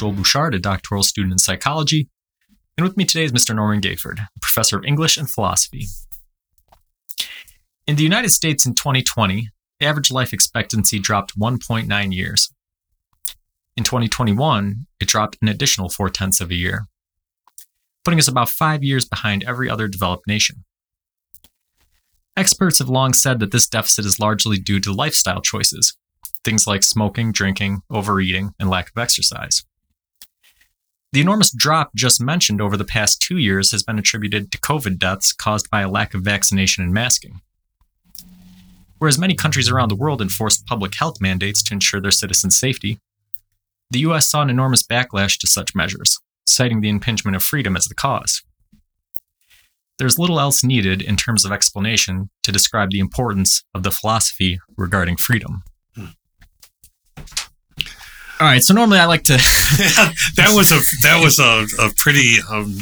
Joel Bouchard, a doctoral student in psychology, and with me today is Mr. Norman Gayford, professor of English and philosophy. In the United States in 2020, the average life expectancy dropped 1.9 years. In 2021, it dropped an additional four tenths of a year, putting us about five years behind every other developed nation. Experts have long said that this deficit is largely due to lifestyle choices, things like smoking, drinking, overeating, and lack of exercise. The enormous drop just mentioned over the past two years has been attributed to COVID deaths caused by a lack of vaccination and masking. Whereas many countries around the world enforced public health mandates to ensure their citizens' safety, the US saw an enormous backlash to such measures, citing the impingement of freedom as the cause. There's little else needed in terms of explanation to describe the importance of the philosophy regarding freedom. All right, so normally I like to. that was a that was a, a pretty um,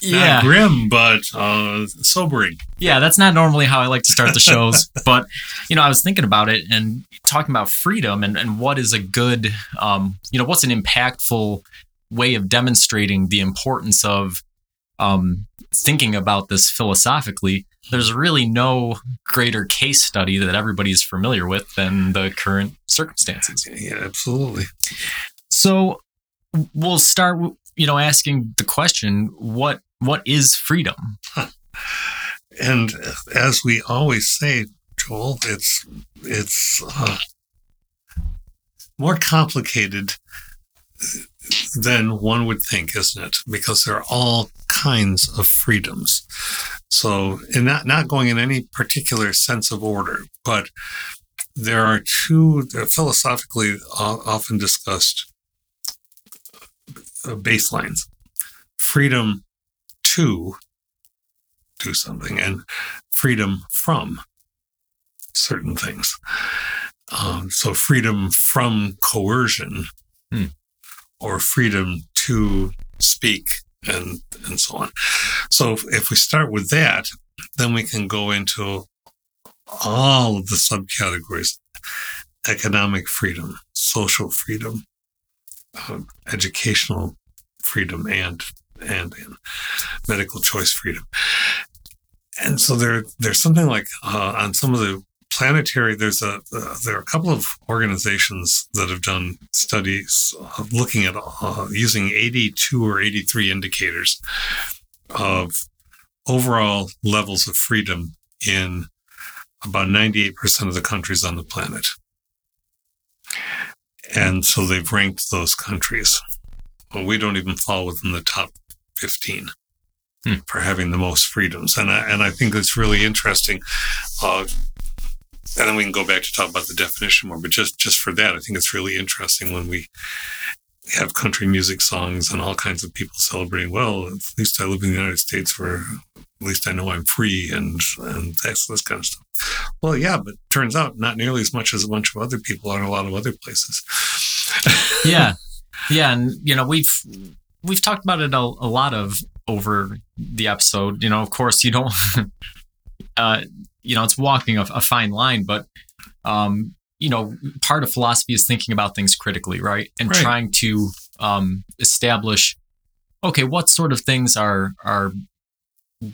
yeah, not grim but uh, sobering. yeah, that's not normally how I like to start the shows, but you know, I was thinking about it and talking about freedom and, and what is a good, um, you know, what's an impactful way of demonstrating the importance of um, thinking about this philosophically. There's really no greater case study that everybody is familiar with than the current circumstances. Yeah, absolutely. So we'll start, you know, asking the question: what what is freedom? And as we always say, Joel, it's it's uh, more complicated than one would think, isn't it? Because there are all kinds of freedoms. So, and not not going in any particular sense of order, but there are two philosophically often discussed uh, baselines: freedom to do something and freedom from certain things. Um, so, freedom from coercion Hmm. or freedom to speak and and so on. So if, we start with that, then we can go into all of the subcategories: economic freedom, social freedom, um, educational freedom, and and, and medical choice freedom. And so there there's something like uh, on some of the planetary there's a uh, there are a couple of organizations that have done studies looking at uh, using 82 or 83 indicators of overall levels of freedom in about 98% of the countries on the planet. And so they've ranked those countries. Well, we don't even fall within the top 15 Hmm. for having the most freedoms. And I, and I think it's really interesting uh, and then we can go back to talk about the definition more. But just just for that, I think it's really interesting when we have country music songs and all kinds of people celebrating. Well, at least I live in the United States, where at least I know I'm free, and and that's this kind of stuff. Well, yeah, but turns out not nearly as much as a bunch of other people are in a lot of other places. yeah yeah and you know we've we've talked about it a, a lot of over the episode you know of course you don't uh you know it's walking a, a fine line but um you know part of philosophy is thinking about things critically right and Right. trying to um establish okay what sort of things are are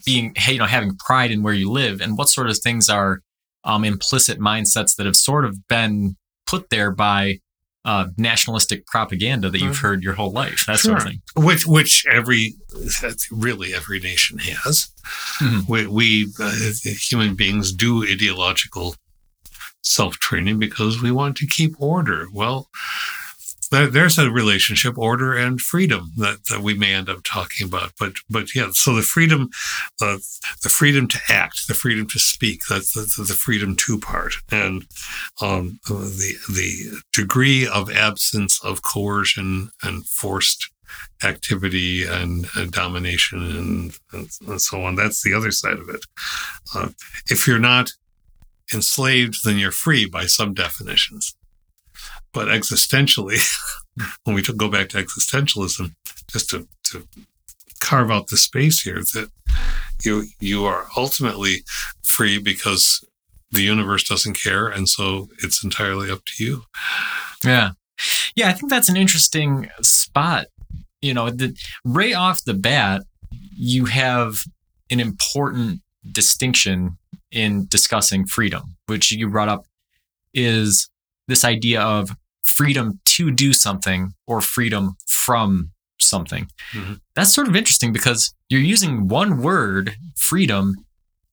being hey, you know having pride in where you live and what sort of things are um implicit mindsets that have sort of been put there by uh, nationalistic propaganda that you've Mhm. heard your whole life, that sort of thing. which which every really every nation has. Mhm. We, we uh, human beings do ideological self training because we want to keep order. Well, there- there's a relationship, order and freedom that, that we may end up talking about. But but yeah, so the freedom, uh, the freedom to act, the freedom to speak, that's the, freedom to part, and um, the the degree of absence of coercion and forced activity and, and domination and, and, and so on. That's the other side of it. Uh, if you're not enslaved, then you're free by some definitions. But existentially, when we go back to existentialism, just to, to carve out the space here, that you you are ultimately free because the universe doesn't care, and so it's entirely up to you. Yeah. Yeah, I think that's an interesting spot. You know, the, right off the bat, you have an important distinction in discussing freedom, which you brought up is this idea of freedom to do something or freedom from something. Mhm. That's sort of interesting because you're using one word, freedom,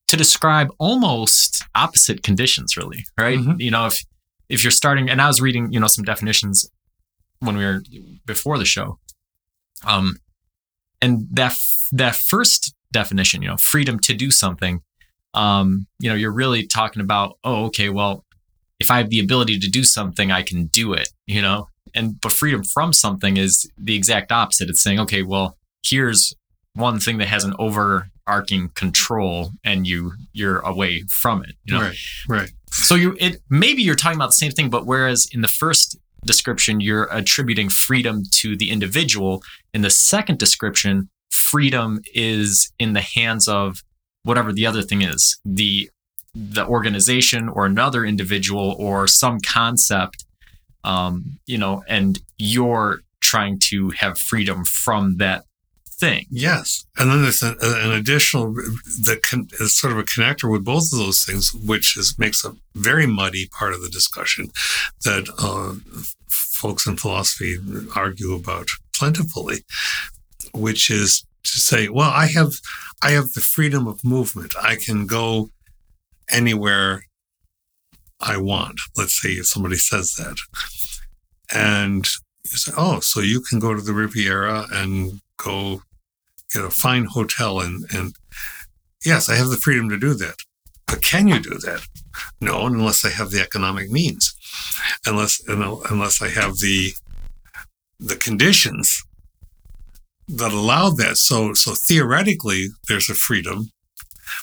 to describe almost opposite conditions, really, right? Mhm. You know, if if you're starting, and I was reading, you know, some definitions when we were before the show, um, and that f- that first definition, you know, freedom to do something, um, you know, you're really talking about, oh, okay, well, if I have the ability to do something, I can do it, you know, and but freedom from something is the exact opposite. It's saying, okay, well, here's one thing that has an overarching control, and you you're away from it, you know. Right, right. So you it maybe you're talking about the same thing, but whereas in the first description you're attributing freedom to the individual, in the second description, freedom is in the hands of whatever the other thing is, the the organization or another individual or some concept, um, you know, and you're trying to have freedom from that thing. Yes, and then there's an, an additional that is sort of a connector with both of those things, which is makes a very muddy part of the discussion that uh, folks in philosophy argue about plentifully, which is to say, well, I have I have the freedom of movement. I can go anywhere I want. Let's say if somebody says that, and you say, oh, so you can go to the Riviera and go get a fine hotel and and yes, I have the freedom to do that. But can you do that? No, unless I have the economic means, unless unless I have the the conditions that allow that. So so theoretically, there's a freedom,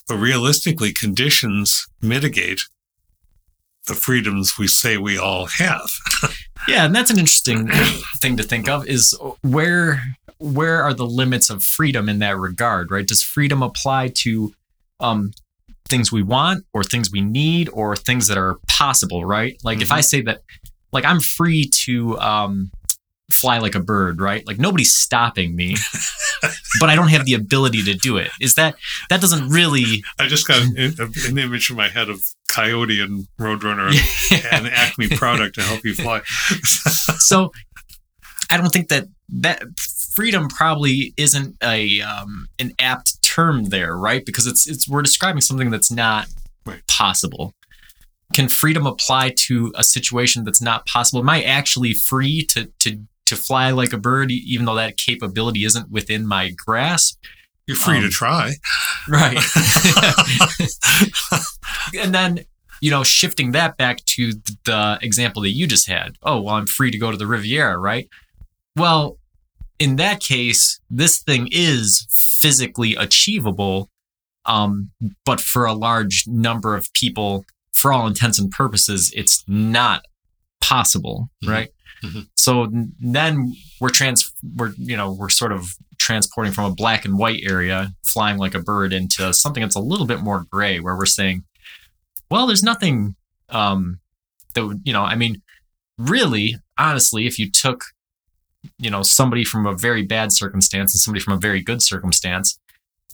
but realistically, conditions mitigate the freedoms we say we all have. Yeah, and that's an interesting thing to think of is where where are the limits of freedom in that regard, right? Does freedom apply to um, things we want or things we need or things that are possible, right? Like if I say that like I'm free to um, fly like a bird, right? Like nobody's stopping me, but I don't have the ability to do it. Is that that doesn't really I just got an, an image in my head of Coyote and Roadrunner and Acme product to help you fly. so I don't think that that freedom probably isn't a um, an apt term there, right? Because it's it's we're describing something that's not Right. possible. Can freedom apply to a situation that's not possible? Am I actually free to to to fly like a bird, even though that capability isn't within my grasp? You're free to Um, try. Right. and then you know shifting that back to the example that you just had oh well i'm free to go to the riviera right well in that case this thing is physically achievable um, but for a large number of people for all intents and purposes it's not possible Mhm. right Mhm. so then we're trans we're you know we're sort of transporting from a black and white area flying like a bird into something that's a little bit more gray where we're saying well there's nothing um that would you know i mean really honestly if you took you know somebody from a very bad circumstance and somebody from a very good circumstance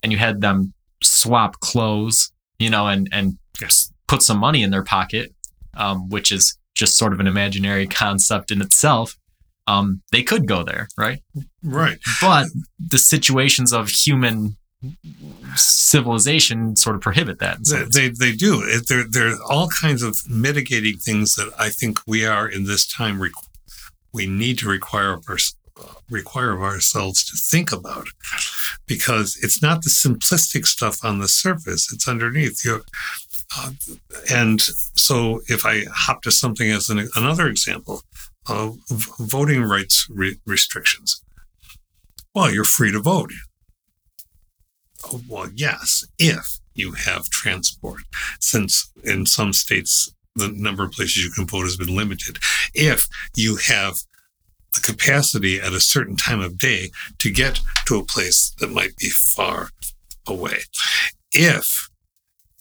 and you had them swap clothes you know and and Yes. put some money in their pocket um, which is just sort of an imaginary concept in itself um, they could go there right Right. but the situations of human civilization sort of prohibit that They, they, they do. It, there, there are all kinds of mitigating things that I think we are in this time, requ- we need to require of, our, require of ourselves to think about because it's not the simplistic stuff on the surface, it's underneath. you uh, and so if I hop to something as an, another example, uh, voting rights re- restrictions. Well, you're free to vote. Well, yes, if you have transport, since in some states the number of places you can vote has been limited. If you have the capacity at a certain time of day to get to a place that might be far away. If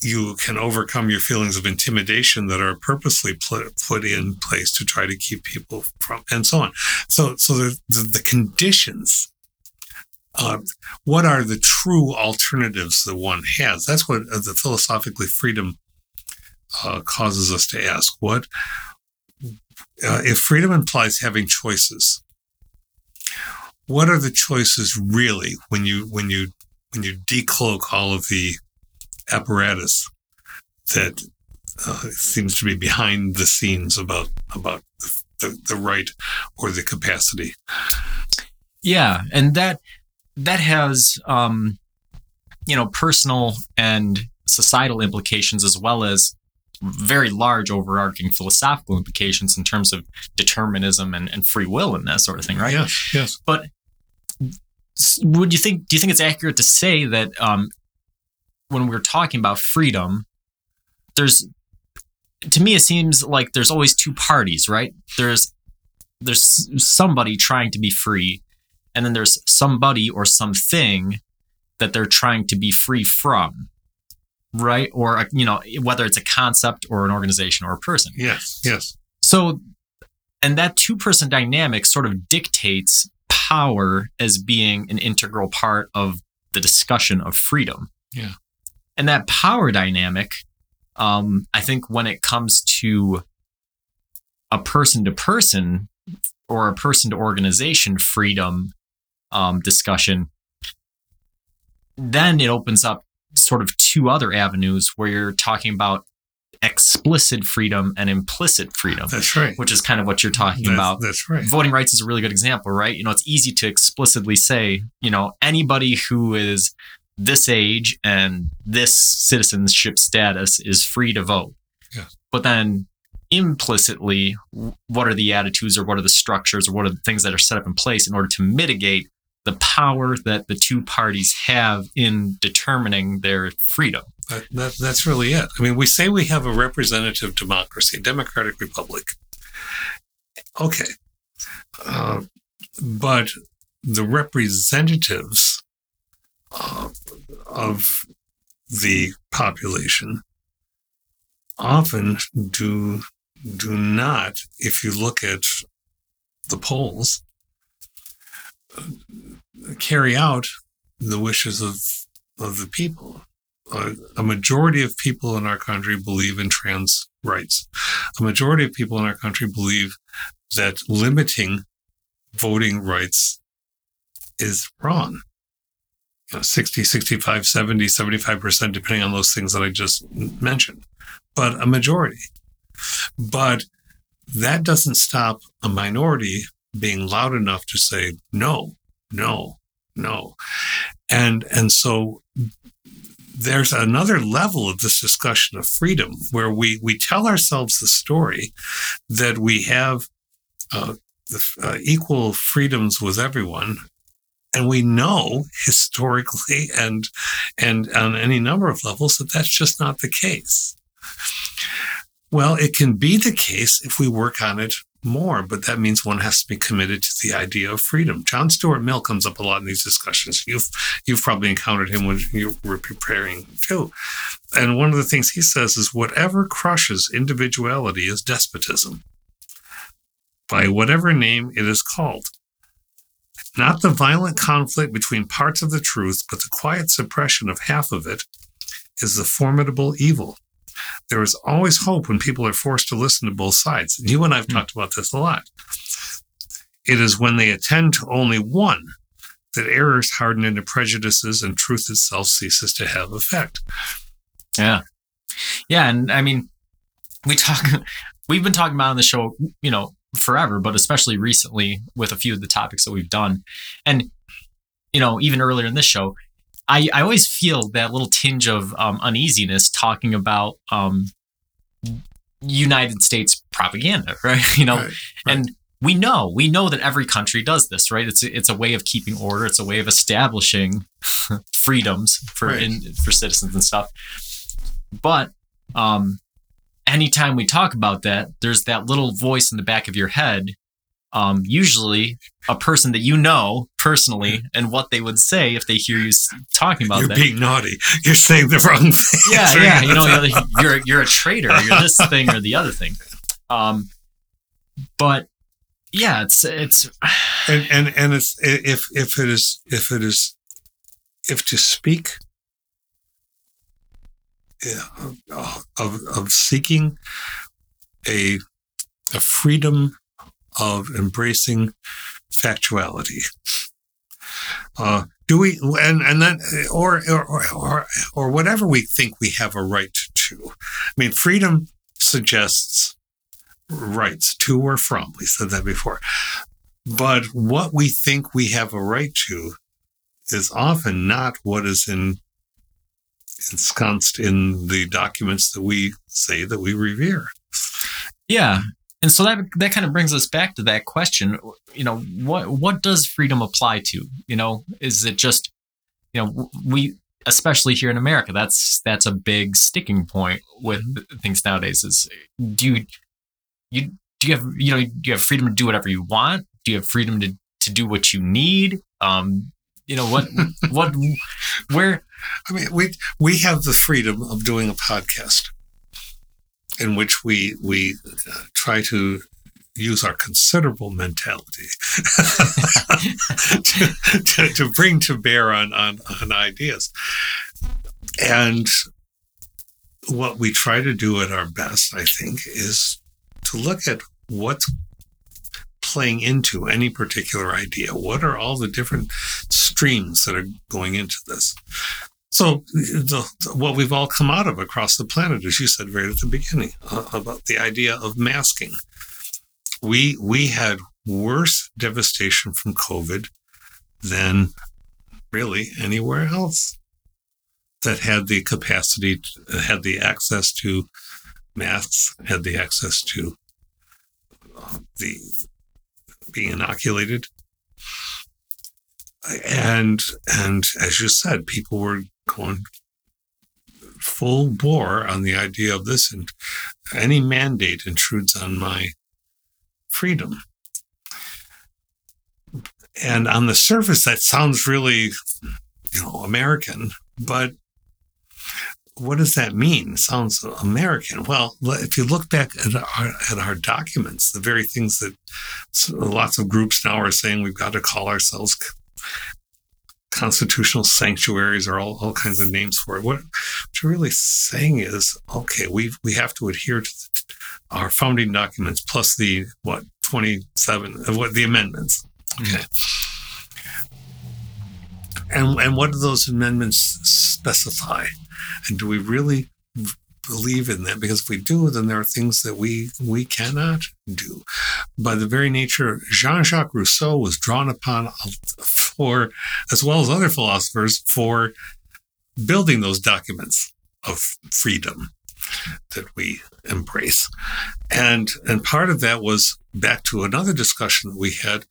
you can overcome your feelings of intimidation that are purposely put, in place to try to keep people from, and so on. So, so the, the, the conditions, uh, what are the true alternatives that one has? That's what uh, the philosophically freedom uh, causes us to ask. What, uh, if freedom implies having choices, what are the choices really when you, when you, when you decloak all of the apparatus that uh, seems to be behind the scenes about about the, the right or the capacity. Yeah, and that that has um, you know personal and societal implications as well as very large overarching philosophical implications in terms of determinism and, and free will and that sort of thing, right? Yes, yes. But would you think? Do you think it's accurate to say that um, when we're talking about freedom, there's to me it seems like there's always two parties, right? There's there's somebody trying to be free, and then there's somebody or something that they're trying to be free from, right? Or uh, you know whether it's a concept or an organization or a person. Yes, yes. So, and that two person dynamic sort of dictates power as being an integral part of the discussion of freedom. Yeah. And that power dynamic, um, I think when it comes to a person to person or a person to organization freedom um, discussion, then it opens up sort of two other avenues where you're talking about explicit freedom and implicit freedom. That's right. Which is kind of what you're talking that's, about. That's right. Voting rights is a really good example, right? You know, it's easy to explicitly say, you know, anybody who is this age and this citizenship status is free to vote. Yeah. But then implicitly, what are the attitudes or what are the structures or what are the things that are set up in place in order to mitigate the power that the two parties have in determining their freedom? That, that, that's really it. I mean, we say we have a representative democracy, a democratic republic. Okay. Uh, but the representatives of the population often do do not, if you look at the polls, carry out the wishes of of the people. Uh, a majority of people in our country believe in trans rights. A majority of people in our country believe that limiting voting rights is wrong. Know, 60, 65, 70, 75%, depending on those things that I just mentioned, but a majority. But that doesn't stop a minority being loud enough to say, no, no, no. And, and so there's another level of this discussion of freedom where we, we tell ourselves the story that we have uh, uh, equal freedoms with everyone. And we know historically and, and on any number of levels that that's just not the case. Well, it can be the case if we work on it more, but that means one has to be committed to the idea of freedom. John Stuart Mill comes up a lot in these discussions. You've you've probably encountered him when you were preparing too. And one of the things he says is whatever crushes individuality is despotism. By whatever name it is called. Not the violent conflict between parts of the truth, but the quiet suppression of half of it is the formidable evil there is always hope when people are forced to listen to both sides. You and I've mm. talked about this a lot. It is when they attend to only one that errors harden into prejudices and truth itself ceases to have effect. Yeah. Yeah. And I mean, we talk, we've been talking about on the show, you know, forever, but especially recently with a few of the topics that we've done. And, you know, even earlier in this show, I, I always feel that little tinge of um, uneasiness talking about um, United States propaganda, right? You know, right, right. and we know we know that every country does this, right? It's a, it's a way of keeping order. It's a way of establishing freedoms for right. in, for citizens and stuff. But um, anytime we talk about that, there's that little voice in the back of your head um, usually a person that you know personally and what they would say if they hear you talking about that. You're being naughty. You're saying the wrong thing. yeah, yeah, you know, you're you're a traitor. You're this thing or the other thing. Um, but yeah, it's it's and and and it's if if it is if it is if to speak of of, of seeking a a freedom of embracing factuality. Uh, do we and and then or or or or whatever we think we have a right to? I mean, freedom suggests rights to or from. We said that before. But what we think we have a right to is often not what is in ensconced in the documents that we say that we revere. yeah. And so that that kind of brings us back to that question. You know, what what does freedom apply to? You know, is it just you know we especially here in America that's that's a big sticking point with things nowadays. Is do you you do you have you know do you have freedom to do whatever you want? Do you have freedom to to do what you need? Um, you know what what where I mean, we we have the freedom of doing a podcast in which we we uh, try to use our considerable mentality to, to, to bring to bear on, on on ideas, and what we try to do at our best, I think, is to look at what's playing into any particular idea. What are all the different streams that are going into this? So, the, what we've all come out of across the planet, as you said right at the beginning, uh, about the idea of masking. We we had worse devastation from COVID than really anywhere else that had the capacity, to, had the access to masks, had the access to uh, the being inoculated and and as you said people were going full bore on the idea of this and any mandate intrudes on my freedom and on the surface that sounds really you know american but what does that mean? Sounds American. Well, if you look back at our, at our documents, the very things that lots of groups now are saying we've got to call ourselves constitutional sanctuaries or all, all kinds of names for it. What, what you're really saying is, okay, we we have to adhere to the, our founding documents plus the what 27 of what the amendments. Okay. And and what do those amendments specify? And do we really believe in them? Because if we do, then there are things that we we cannot do. By the very nature, Jean-Jacques Rousseau was drawn upon for, as well as other philosophers, for building those documents of freedom that we embrace. And and part of that was back to another discussion that we had.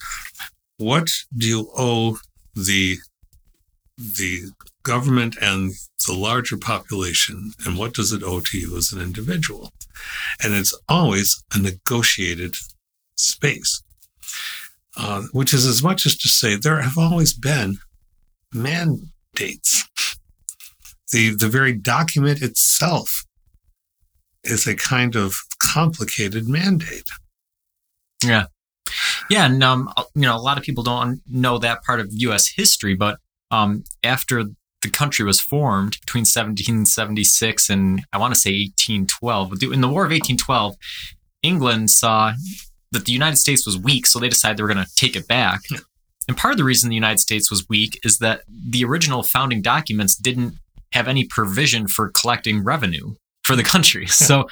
What do you owe the the government and the larger population and what does it owe to you as an individual and it's always a negotiated space uh, which is as much as to say there have always been mandates the the very document itself is a kind of complicated mandate yeah yeah and um you know a lot of people don't know that part of us history but um, after the country was formed between 1776 and I want to say 1812. In the War of 1812, England saw that the United States was weak, so they decided they were going to take it back. And part of the reason the United States was weak is that the original founding documents didn't have any provision for collecting revenue for the country. So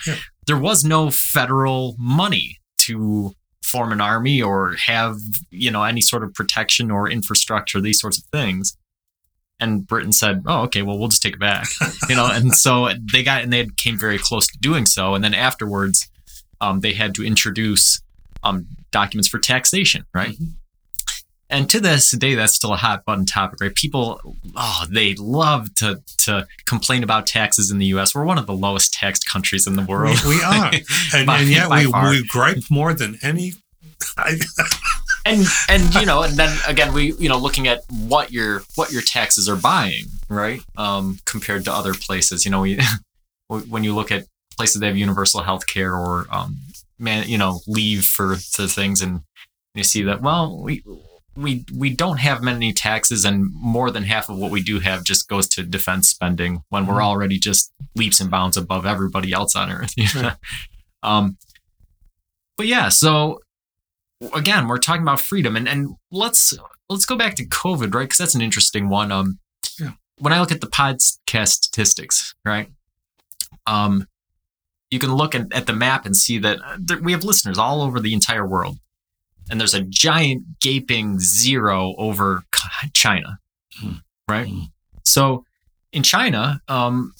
there was no federal money to form an army or have, you know, any sort of protection or infrastructure, these sorts of things and Britain said, "Oh, okay, well, we'll just take it back," you know. and so they got and they came very close to doing so. And then afterwards, um, they had to introduce um, documents for taxation, right? Mm-hmm. And to this day, that's still a hot button topic, right? People, oh, they love to to complain about taxes in the U.S. We're one of the lowest taxed countries in the world. We, we are, and, By- and yet we, far. we gripe more than any and and you know, and then again, we you know looking at what your what your taxes are buying, right? Um, compared to other places, you know, we, when you look at places that have universal health care or um, man, you know, leave for the things, and you see that well, we we we don't have many taxes, and more than half of what we do have just goes to defense spending when we're Mhm. already just leaps and bounds above everybody else on earth. Right. um, but yeah, so again, we're talking about freedom, and and let's let's go back to COVID, right? Because that's an interesting one. Um, Yeah. when I look at the podcast statistics, right? Um, you can look at, at the map and see that uh, there, we have listeners all over the entire world, and there's a giant gaping zero over China, Hmm. right? Hmm. So in China, um,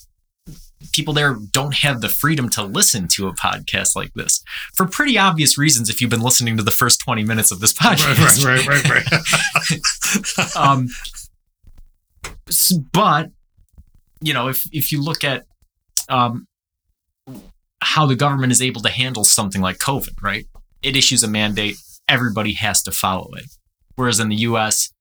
people there don't have the freedom to listen to a podcast like this for pretty obvious reasons. If you've been listening to the first 20 minutes of this podcast, right, right, right, right. um, but you know, if if you look at um, how the government is able to handle something like COVID, right? It issues a mandate, everybody has to follow it. Whereas in the U.S.,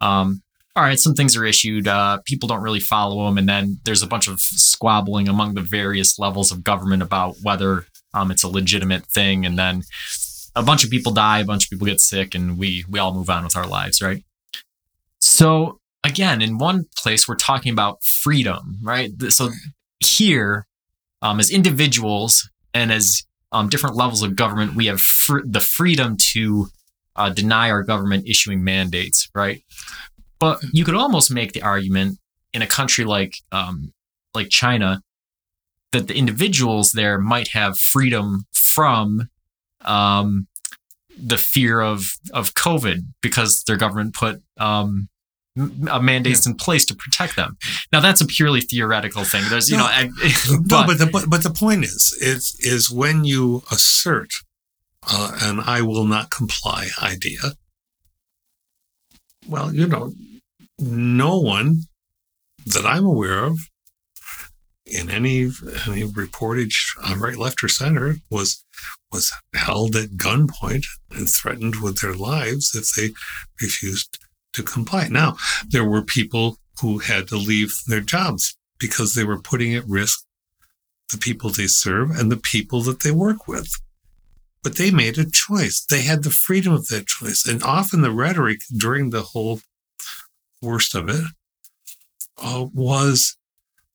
um, all right, some things are issued, uh, people don't really follow them, and then there's a bunch of squabbling among the various levels of government about whether um, it's a legitimate thing, and then a bunch of people die, a bunch of people get sick, and we we all move on with our lives, right? So again, in one place, we're talking about freedom, right? So here, um, as individuals and as um, different levels of government, we have fr- the freedom to uh, deny our government issuing mandates, right? But you could almost make the argument in a country like um, like China that the individuals there might have freedom from um, the fear of of COVID because their government put um, uh, mandates in place to protect them. Now that's a purely theoretical thing. There's you No. know, I, no, but, but the but, but the point is, is is when you assert uh, an "I will not comply" idea. Well, you know, no one that I'm aware of in any any reportage on right, left, or center was was held at gunpoint and threatened with their lives if they refused to comply. Now, there were people who had to leave their jobs because they were putting at risk the people they serve and the people that they work with. But they made a choice. They had the freedom of that choice. And often the rhetoric during the whole worst of it uh, was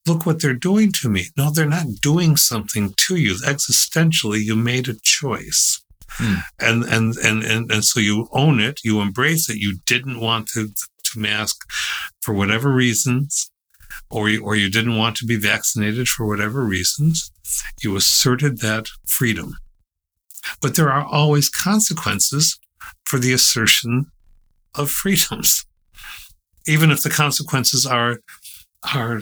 look what they're doing to me. No, they're not doing something to you. Existentially, you made a choice. Hmm. And, and, and, and, and so you own it, you embrace it. You didn't want to, to mask for whatever reasons, or you, or you didn't want to be vaccinated for whatever reasons. You asserted that freedom. But there are always consequences for the assertion of freedoms, even if the consequences are are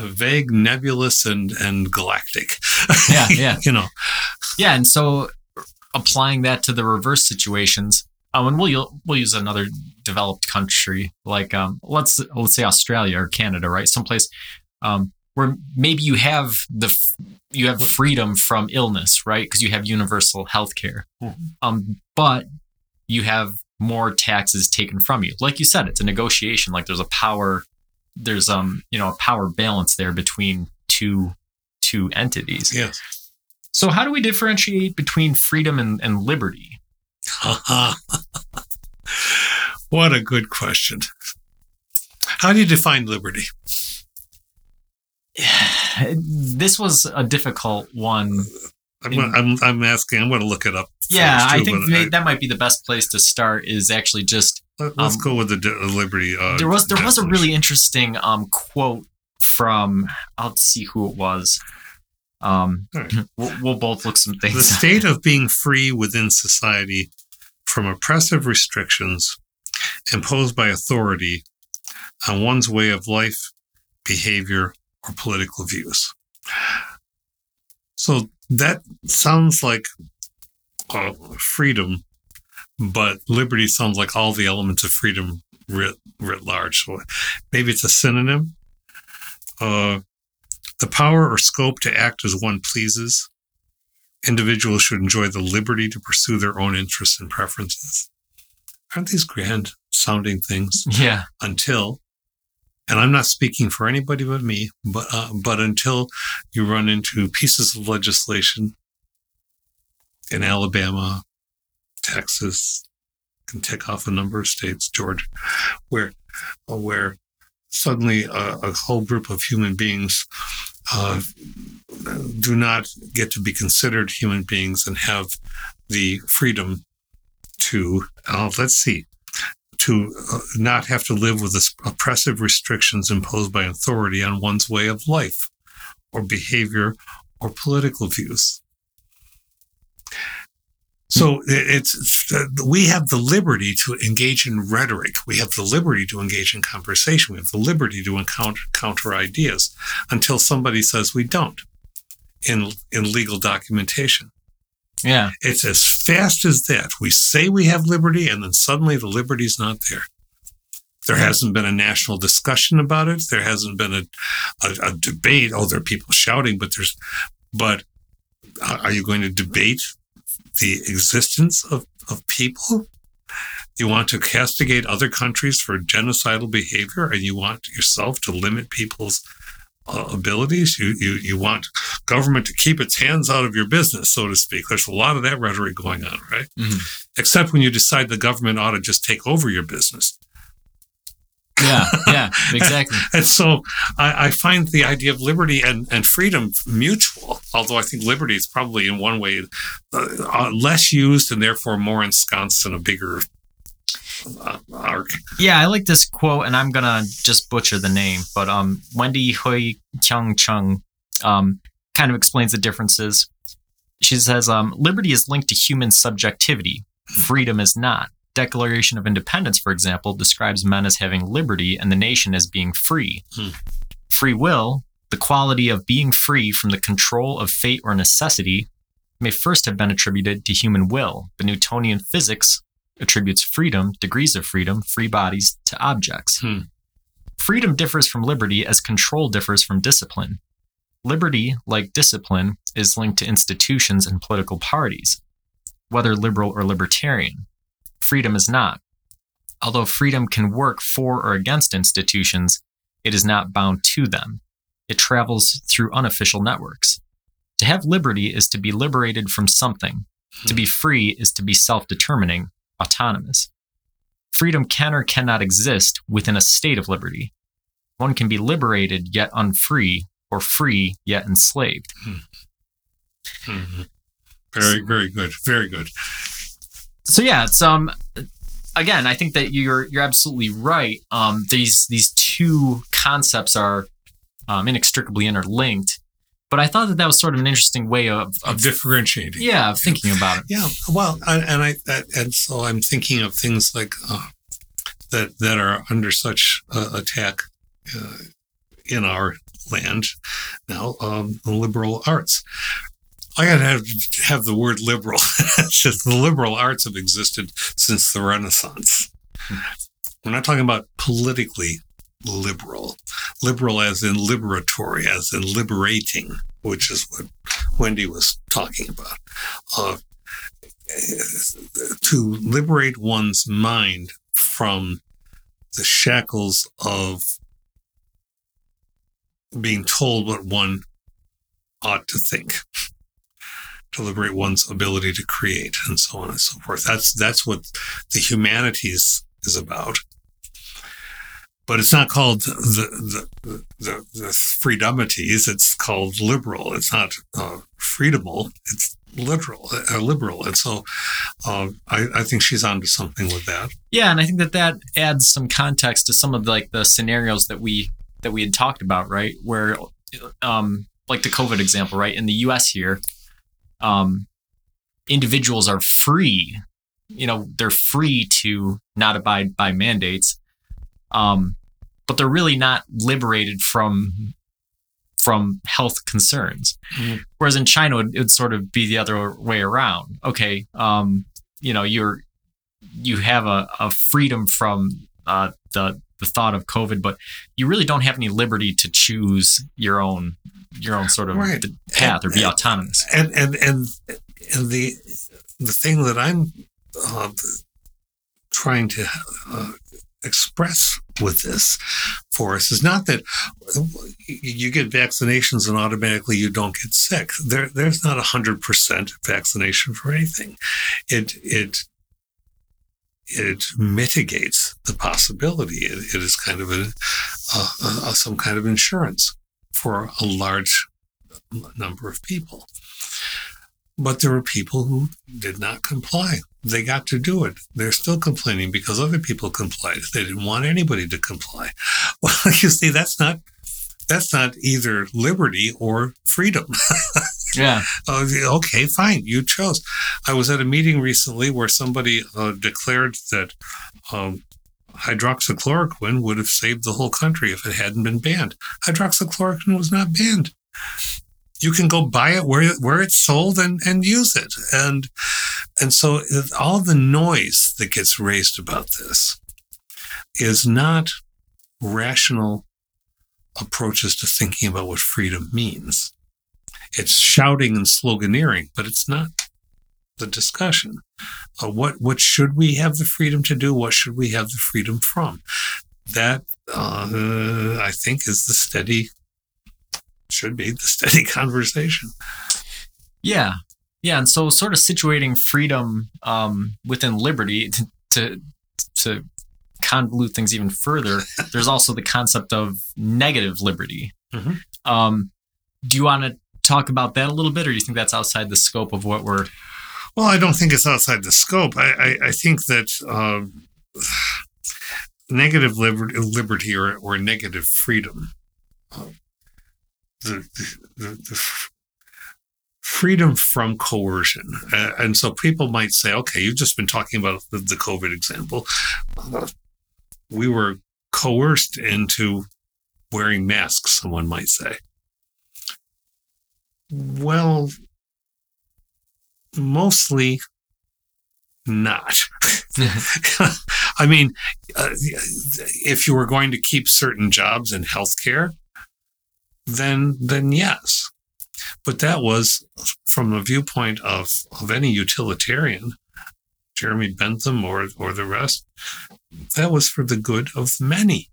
vague, nebulous, and and galactic. Yeah, yeah. you know, Yeah, and so applying that to the reverse situations, um, and we'll we'll use another developed country like um, let's let's say Australia or Canada, right? Someplace um, where maybe you have the f- you have freedom from illness, right? Because you have universal health care, Mhm. um, but you have more taxes taken from you. Like you said, it's a negotiation. Like there's a power, there's um you know a power balance there between two two entities. yes. So, how do we differentiate between freedom and, and liberty? what a good question. How do you define liberty? This was a difficult one. I'm, In- I'm, I'm asking. I'm going to look it up. Yeah, first, I think may- that might be the best place to start. Is actually just Let, us Um, go with the di- liberty. Uh, there was there was a really interesting um quote from I'll see who it was. Um, right. we'll, we'll both look some things. the state of being free within society from oppressive restrictions imposed by authority on one's way of life, behavior, or political views. So that sounds like uh, freedom, but liberty sounds like all the elements of freedom writ, writ large. So maybe it's a synonym. Uh, the power or scope to act as one pleases, individuals should enjoy the liberty to pursue their own interests and preferences. Aren't these grand sounding things? Yeah. Until, and I'm not speaking for anybody but me, but uh, but until you run into pieces of legislation in Alabama, Texas, can tick off a number of states, Georgia, where where suddenly a, a whole group of human beings uh, do not get to be considered human beings and have the freedom to, uh, let's see, to uh, not have to live with the oppressive restrictions imposed by authority on one's way of life or behavior or political views. So it's, we have the liberty to engage in rhetoric. We have the liberty to engage in conversation. We have the liberty to encounter counter ideas until somebody says we don't in in legal documentation. Yeah. It's as fast as that. We say we have liberty and then suddenly the liberty's not there. There hasn't been a national discussion about it. There hasn't been a, a, a debate. Oh, there are people shouting, but there's, but uh, are you going to debate the existence of, of people. You want to castigate other countries for genocidal behavior, and you want yourself to limit people's uh, abilities. You, you you want government to keep its hands out of your business, so to speak. There's a lot of that rhetoric going on, right? Mm-hmm. Except when you decide the government ought to just take over your business. Yeah, yeah, exactly. and so I, I, find the idea of liberty and, and freedom mutual, although I think liberty is probably in one way uh, uh, less used and therefore more ensconced in a bigger uh, arc. Yeah, I like this quote, and I'm gonna just butcher the name, but um, Wendy Hui Kyong Chung um, kind of explains the differences. She says, um, "Liberty is linked to human subjectivity. Freedom is not. Declaration of Independence, for example, describes men as having liberty and the nation as being free. Hmm. Free will, the quality of being free from the control of fate or necessity, may first have been attributed to human will, but Newtonian physics attributes freedom, degrees of freedom, free bodies, to objects. Hmm. Freedom differs from liberty as control differs from discipline. Liberty, like discipline, is linked to institutions and political parties, whether liberal or libertarian freedom is not. Although freedom can work for or against institutions, it is not bound to them. It travels through unofficial networks. To have liberty is to be liberated from something. To be free is to be self determining, autonomous. Freedom can or cannot exist within a state of liberty. One can be liberated yet unfree, or free yet enslaved. Mm-hmm. Very, very good. Very good so yeah, it's um again, I think that you're you're absolutely right. Um, these these two concepts are um, inextricably interlinked. But I thought that that was sort of an interesting way of, of, of differentiating. Yeah, of thinking about it. Yeah, well, I, and I and so I'm thinking of things like uh, that that are under such uh, attack uh, in our land now. Um, the liberal arts, I gotta have, have the word liberal. the liberal arts have existed since the Renaissance. We're not talking about politically liberal, liberal as in liberatory, as in liberating, which is what Wendy was talking about. Uh, to liberate one's mind from the shackles of being told what one ought to think to liberate one's ability to create and so on and so forth. That's that's what the humanities is about. But it's not called the the the, the freedomities. It's called liberal. It's not uh, freedomable. It's literal, uh, liberal. And so, uh, I, I think she's onto something with that. Yeah, and I think that that adds some context to some of the, like the scenarios that we that we had talked about, right? Where, um, like the COVID example, right? In the U.S. here, um, individuals are free. You know, they're free to not abide by mandates, um, but they're really not liberated from from health concerns. Mm-hmm. Whereas in China, it would sort of be the other way around. Okay, um, you know, you're you have a, a freedom from uh, the the thought of COVID, but you really don't have any liberty to choose your own your own sort of right. path or be autonomous. And and and and the the thing that I'm uh, trying to uh, express with this for us is not that you get vaccinations and automatically you don't get sick. There, there's not a hundred percent vaccination for anything. It it it mitigates the possibility. it, it is kind of a, a, a, some kind of insurance for a large number of people. But there were people who did not comply. They got to do it. They're still complaining because other people complied. They didn't want anybody to comply. Well, you see, that's not that's not either liberty or freedom. yeah. Uh, okay, fine. You chose. I was at a meeting recently where somebody uh, declared that um, hydroxychloroquine would have saved the whole country if it hadn't been banned. Hydroxychloroquine was not banned. You can go buy it where where it's sold and and use it. And and so all the noise that gets raised about this is not rational approaches to thinking about what freedom means. It's shouting and sloganeering but it's not the discussion uh, what what should we have the freedom to do what should we have the freedom from that uh, i think is the steady should be the steady conversation. Yeah. Yeah. And so sort of situating freedom um, within liberty to, to, to convolute things even further, there's also the concept of negative liberty. Mm-hmm. Um, do you want to talk about that a little bit, or do you think that's outside the scope of what we're? Well, I don't think it's outside the scope. I, I, I think that uh, negative liberty, liberty or, or negative freedom uh, the, the, the freedom from coercion. Uh, and so people might say, okay, you've just been talking about the, the COVID example. Uh, we were coerced into wearing masks, someone might say. Well, mostly not. I mean, uh, if you were going to keep certain jobs in healthcare, then then yes. But that was from the viewpoint of, of any utilitarian, Jeremy Bentham or or the rest, that was for the good of many.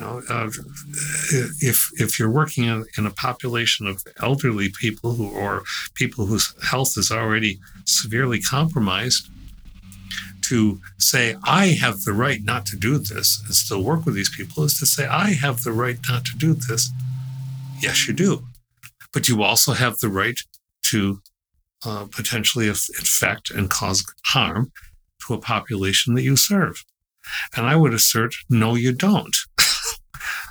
Know, uh, if if you're working in, in, a population of elderly people who or people whose health is already severely compromised, to say, I have the right not to do this and still work with these people is to say, I have the right not to do this. Yes, you do. But you also have the right to uh, potentially infect and cause harm to a population that you serve. And I would assert, no, you don't.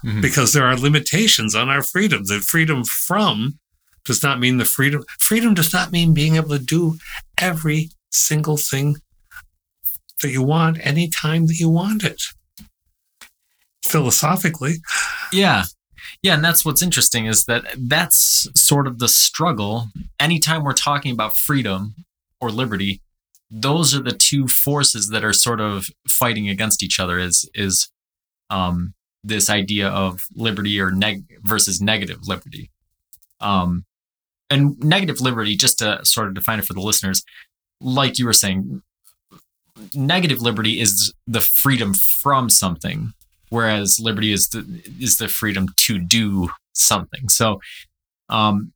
mm-hmm. Because there are limitations on our freedom. The freedom from does not mean the freedom. Freedom does not mean being able to do every single thing that you want anytime that you want it. Philosophically. Yeah. Yeah, and that's what's interesting is that that's sort of the struggle. Anytime we're talking about freedom or liberty, those are the two forces that are sort of fighting against each other. Is is um, this idea of liberty or neg versus negative liberty? Um, and negative liberty, just to sort of define it for the listeners, like you were saying, negative liberty is the freedom from something, whereas liberty is the is the freedom to do something. So, um,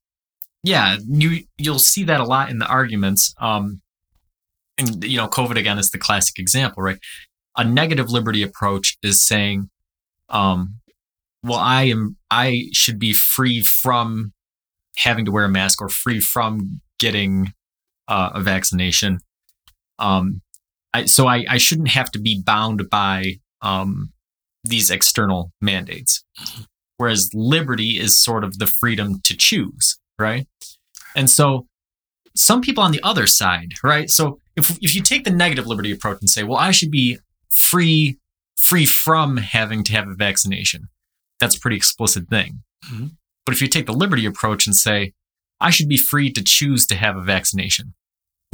yeah, you you'll see that a lot in the arguments. Um, and you know, COVID again is the classic example, right? A negative liberty approach is saying, um, well, I am I should be free from having to wear a mask or free from getting uh, a vaccination. Um, I, so I, I shouldn't have to be bound by um, these external mandates. Whereas liberty is sort of the freedom to choose, right? And so some people on the other side, right? So if, if you take the negative liberty approach and say, well, I should be free, free from having to have a vaccination, that's a pretty explicit thing. Mm-hmm. But if you take the liberty approach and say, I should be free to choose to have a vaccination,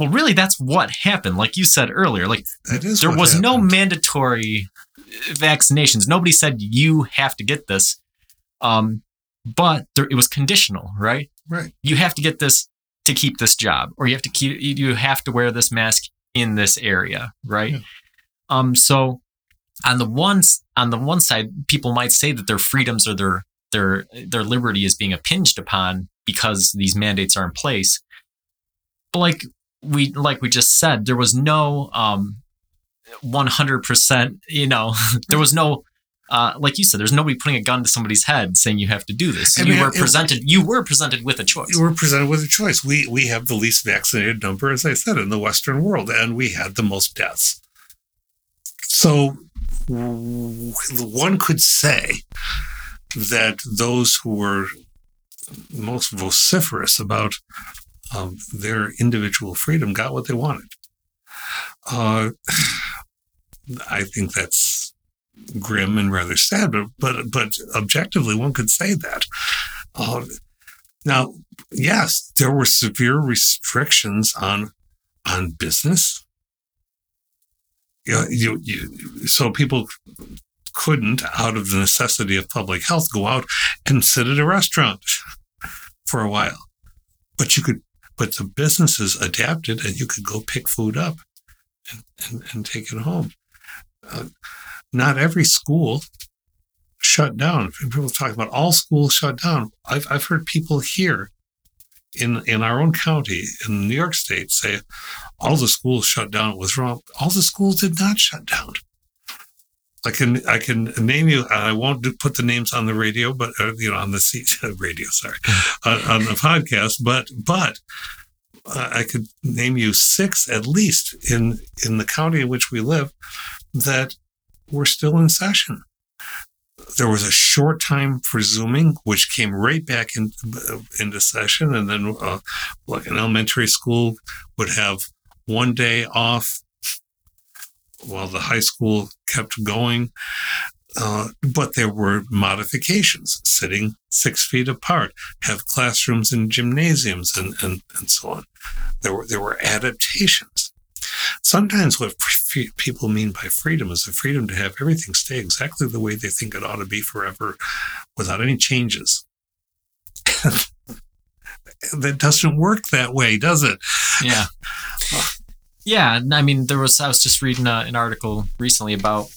well, really, that's what happened. Like you said earlier, like there was happened. no mandatory vaccinations. Nobody said you have to get this. Um, but there, it was conditional, right? Right. You have to get this to keep this job, or you have to keep you have to wear this mask in this area, right? Yeah. Um, so on the one on the one side, people might say that their freedoms or their their their liberty is being impinged upon because these mandates are in place. But like we like we just said, there was no um 100%, you know, there was no uh, like you said, there's nobody putting a gun to somebody's head saying you have to do this. I you mean, were it- presented. you were presented with a choice. We were presented with a choice. We we have the least vaccinated number, as I said, in the Western world, and we had the most deaths. So one could say that those who were most vociferous about um, their individual freedom got what they wanted. Uh, I think that's grim and rather sad, but but, but objectively, one could say that. Uh, now, yes, there were severe restrictions on on business. You, know, you, you so people couldn't, out of the necessity of public health, go out and sit at a restaurant for a while. But you could, but the businesses adapted, and you could go pick food up and, and, and take it home. Uh, not every school shut down. People talk about all schools shut down. I've I've heard people here in in our own county in New York State say all the schools shut down. It was wrong. All the schools did not shut down. I can I can name you. I won't do, put the names on the radio, but uh, you know on the C- radio. Sorry, on, on the podcast. But but uh, I could name you six at least in in the county in which we live that were still in session. There was a short time for Zooming, which came right back in, into session. And then, uh, like an elementary school would have one day off while the high school kept going. Uh, but there were modifications, sitting six feet apart, have classrooms and gymnasiums, and, and, and so on. There were there were adaptations. Sometimes what f- people mean by freedom is the freedom to have everything stay exactly the way they think it ought to be forever without any changes. that doesn't work that way, does it? Yeah. Yeah, and I mean, there was. I was just reading uh, an article recently about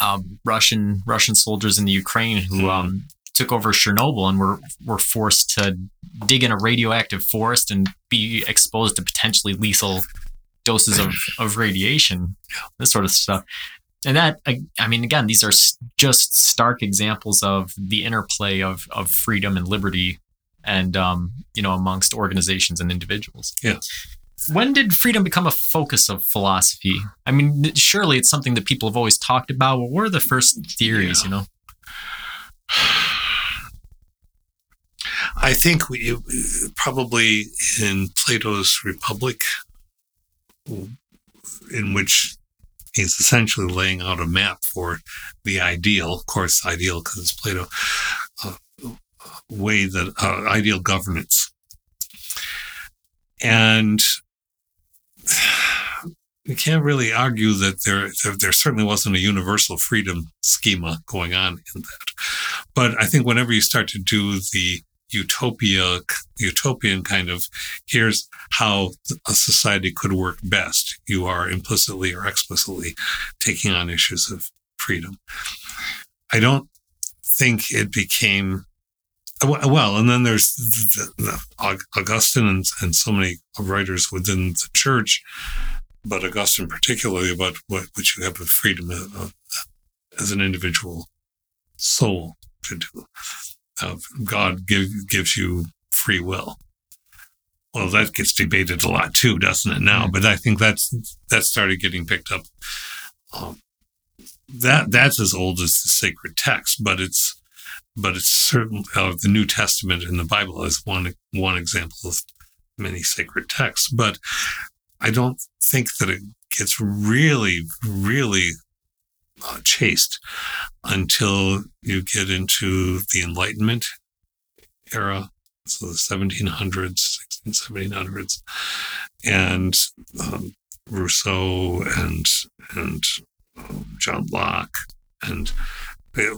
um, Russian Russian soldiers in the Ukraine who Mhm. um, took over Chernobyl and were were forced to dig in a radioactive forest and be exposed to potentially lethal doses of, of radiation, this sort of stuff. And that, I I mean, again, these are just stark examples of the interplay of of freedom and liberty, and um, you know, amongst organizations and individuals. Yeah. When did freedom become a focus of philosophy? I mean, surely it's something that people have always talked about. What are the first theories? Yeah. You know. I think we probably in Plato's Republic, in which he's essentially laying out a map for the ideal, of course, ideal because it's Plato, uh, way that uh, ideal governance. And we can't really argue that there, there there certainly wasn't a universal freedom schema going on in that. But I think whenever you start to do the utopia utopian kind of here's how a society could work best. You are implicitly or explicitly taking on issues of freedom. I don't think it became well and then there's the, the augustine and, and so many writers within the church but augustine particularly about what, what you have with freedom uh, as an individual soul to do uh, God give, gives you free will. Well, that gets debated a lot too, doesn't it? Now, but I think that's that started getting picked up. Um, that that's as old as the sacred text, but it's but it's certainly uh, the New Testament in the Bible is one one example of many sacred texts. But I don't think that it gets really, really uh, chaste until you get into the Enlightenment era, so the 1700s, 1700s, and um, Rousseau and and um, John Locke and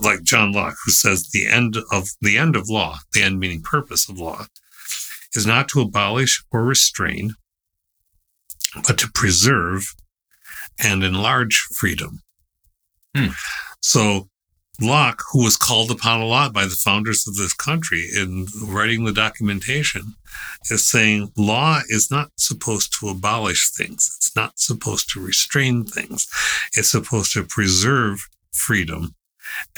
like John Locke, who says the end of the end of law, the end meaning purpose of law, is not to abolish or restrain, but to preserve and enlarge freedom. Hmm. So Locke, who was called upon a lot by the founders of this country in writing the documentation, is saying law is not supposed to abolish things. It's not supposed to restrain things. It's supposed to preserve freedom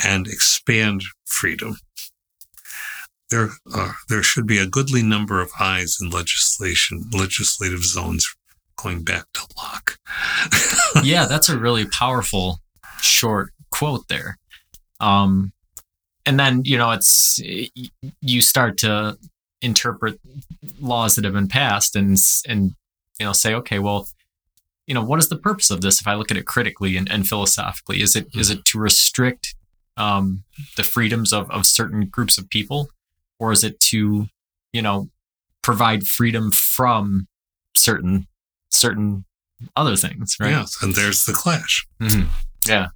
and expand freedom. There, uh, there should be a goodly number of eyes in legislation, legislative zones going back to Locke. yeah, that's a really powerful short quote there. Um, and then, you know, it's, you start to interpret laws that have been passed and, and, you know, say, okay, well, you know, what is the purpose of this? If I look at it critically and, and philosophically, is it, is it to restrict, um, the freedoms of, of certain groups of people, or is it to, you know, provide freedom from certain, certain other things, right? Yes. And there's the clash. Mm-hmm. Yeah.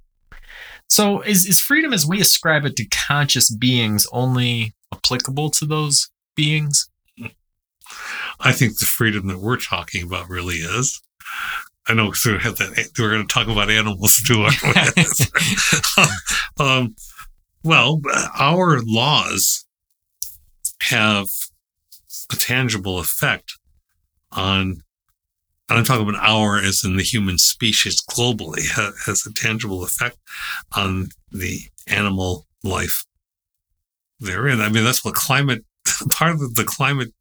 So is, is freedom as we ascribe it to conscious beings only applicable to those beings? I think the freedom that we're talking about really is. I know we have that, we're going to talk about animals too. um, well, our laws have a tangible effect on and I'm talking about our as in the human species globally, has a tangible effect on the animal life therein. I mean, that's what climate, part of the climate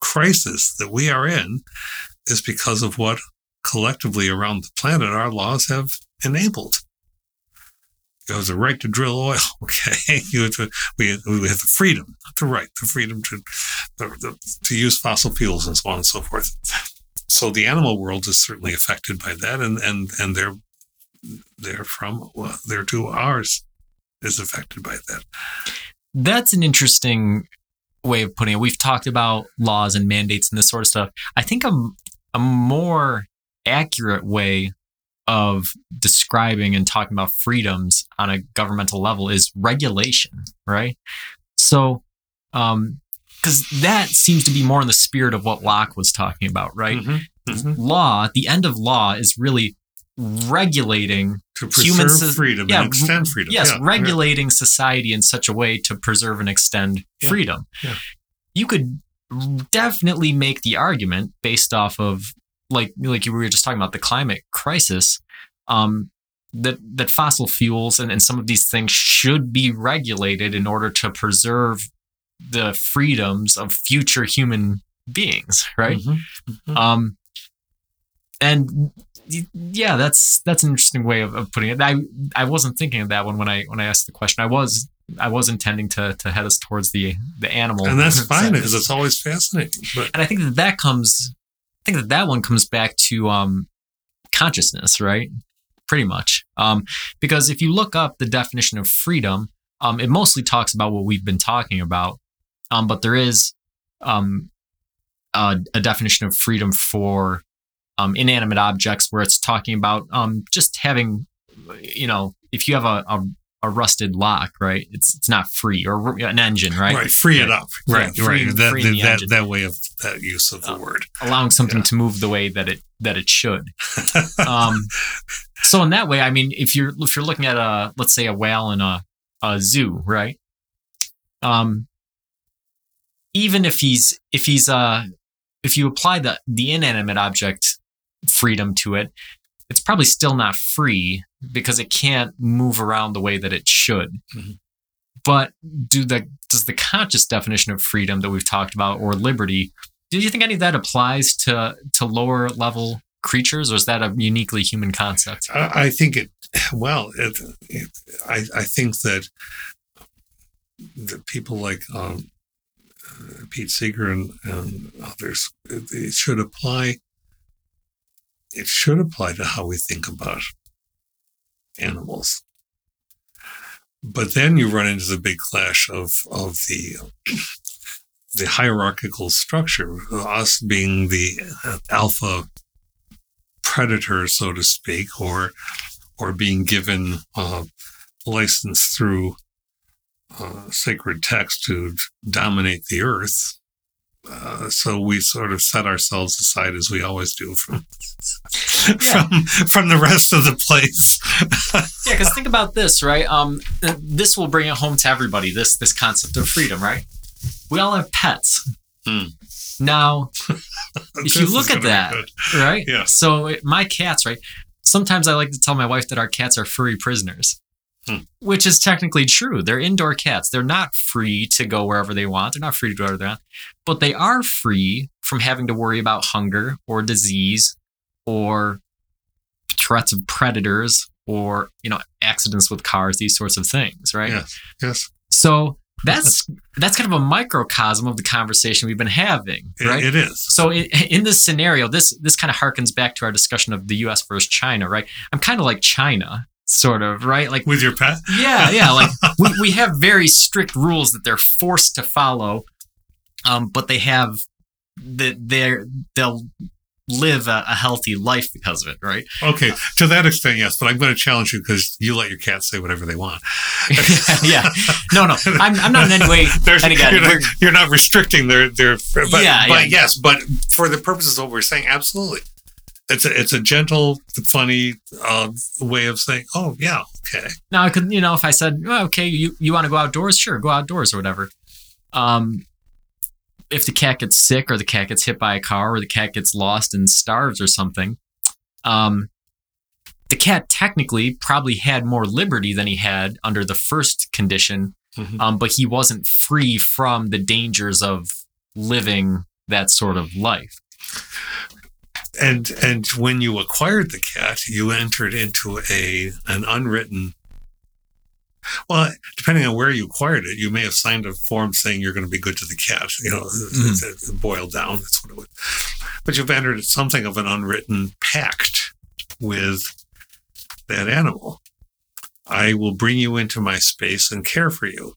crisis that we are in is because of what collectively around the planet our laws have enabled. You have the right to drill oil. Okay, you have to, we, we have the freedom, the right, the freedom to to use fossil fuels and so on and so forth so the animal world is certainly affected by that, and and and they're they're from well, their to ours is affected by that. That's an interesting way of putting it. We've talked about laws and mandates and this sort of stuff. I think a, a more accurate way of describing and talking about freedoms on a governmental level is regulation, right? So, um, because that seems to be more in the spirit of what Locke was talking about, right? Mm-hmm. Mm-hmm. Law, the end of law is really regulating to human so- freedom yeah, and extend freedom. Yes, yeah, regulating yeah. society in such a way to preserve and extend freedom. You could definitely make the argument based off of like like you were just talking about the climate crisis um, that that fossil fuels and, and some of these things should be regulated in order to preserve the freedoms of future human beings, right? Mm-hmm. Mm-hmm. Um, and yeah, that's that's an interesting way of, of putting it. I I wasn't thinking of that one when I when I asked the question. I was I was intending to to head us towards the the animal, and that's fine because it's always fascinating. But. And I think that that comes, I think that that one comes back to um, consciousness, right? Pretty much, um, because if you look up the definition of freedom, um, it mostly talks about what we've been talking about, um, but there is um, a, a, definition of freedom for um, inanimate objects where it's talking about um, just having, you know, if you have a, a, a, rusted lock, right? It's it's not free or an engine, right? Right, free it up. Right, right. right. That, the, that, that, way of that use of the uh, word, allowing something yeah. to move the way that it that it should. um, so in that way, I mean, if you're if you're looking at a let's say a whale in a a zoo, right? Um, even if he's if he's uh if you apply the the inanimate object freedom to it, it's probably still not free because it can't move around the way that it should. Mm-hmm. But do the does the conscious definition of freedom that we've talked about or liberty, do you think any of that applies to to lower level creatures, or is that a uniquely human concept? I, I think it. Well, it, it, I I think that the people like um, Peter Singer and, and others, it, should apply. It should apply to how we think about animals. But then you run into the big clash of of the the hierarchical structure, us being the alpha predator, so to speak, or or being given uh, licensed through uh, sacred text to dominate the earth. Uh, so we sort of set ourselves aside as we always do from from from the rest of the place. yeah, because think about this, right? Um, this will bring it home to everybody. This this concept of freedom, right? We all have pets. Hmm. Now, if you look at that, right? Yeah. So my cats, right? Sometimes I like to tell my wife that our cats are furry prisoners, Hmm. which is technically true. They're indoor cats. They're not free to go wherever they want. They're not free to do whatever they want, but they are free from having to worry about hunger or disease or threats of predators or you know accidents with cars. These sorts of things, right? Yeah. Yes, So that's that's kind of a microcosm of the conversation we've been having, it- right? it is. So in, in this scenario, this this kind of harkens back to our discussion of the U.S. versus China, right? I'm kind of like China, sort of, right? Like, With your pet? yeah, yeah, like we, we have very strict rules that they're forced to follow, um, but they have that they're they'll live a, a healthy life because of it, right? Okay, to that extent, yes. But I'm going to challenge you because you let your cat say whatever they want. yeah, no, no, I'm, I'm not in any way. Again, you're, not, you're not restricting their their. But, Yeah, but yeah. yes, but for the purposes of what we're saying, absolutely. It's a it's a gentle, funny uh, way of saying, "Oh yeah, okay." Now I could, you know, if I said, oh, okay, you, you want to go outdoors, sure, go outdoors or whatever. Um, if the cat gets sick or the cat gets hit by a car or the cat gets lost and starves or something, um, the cat technically probably had more liberty than he had under the first condition, Mhm. um, but he wasn't free from the dangers of living that sort of life. And and when you acquired the cat, you entered into a an unwritten. Well, depending on where you acquired it, you may have signed a form saying you're going to be good to the cat. You know, Mm-hmm. boiled down. That's what it was. But you've entered something of an unwritten pact with that animal. I will bring you into my space and care for you.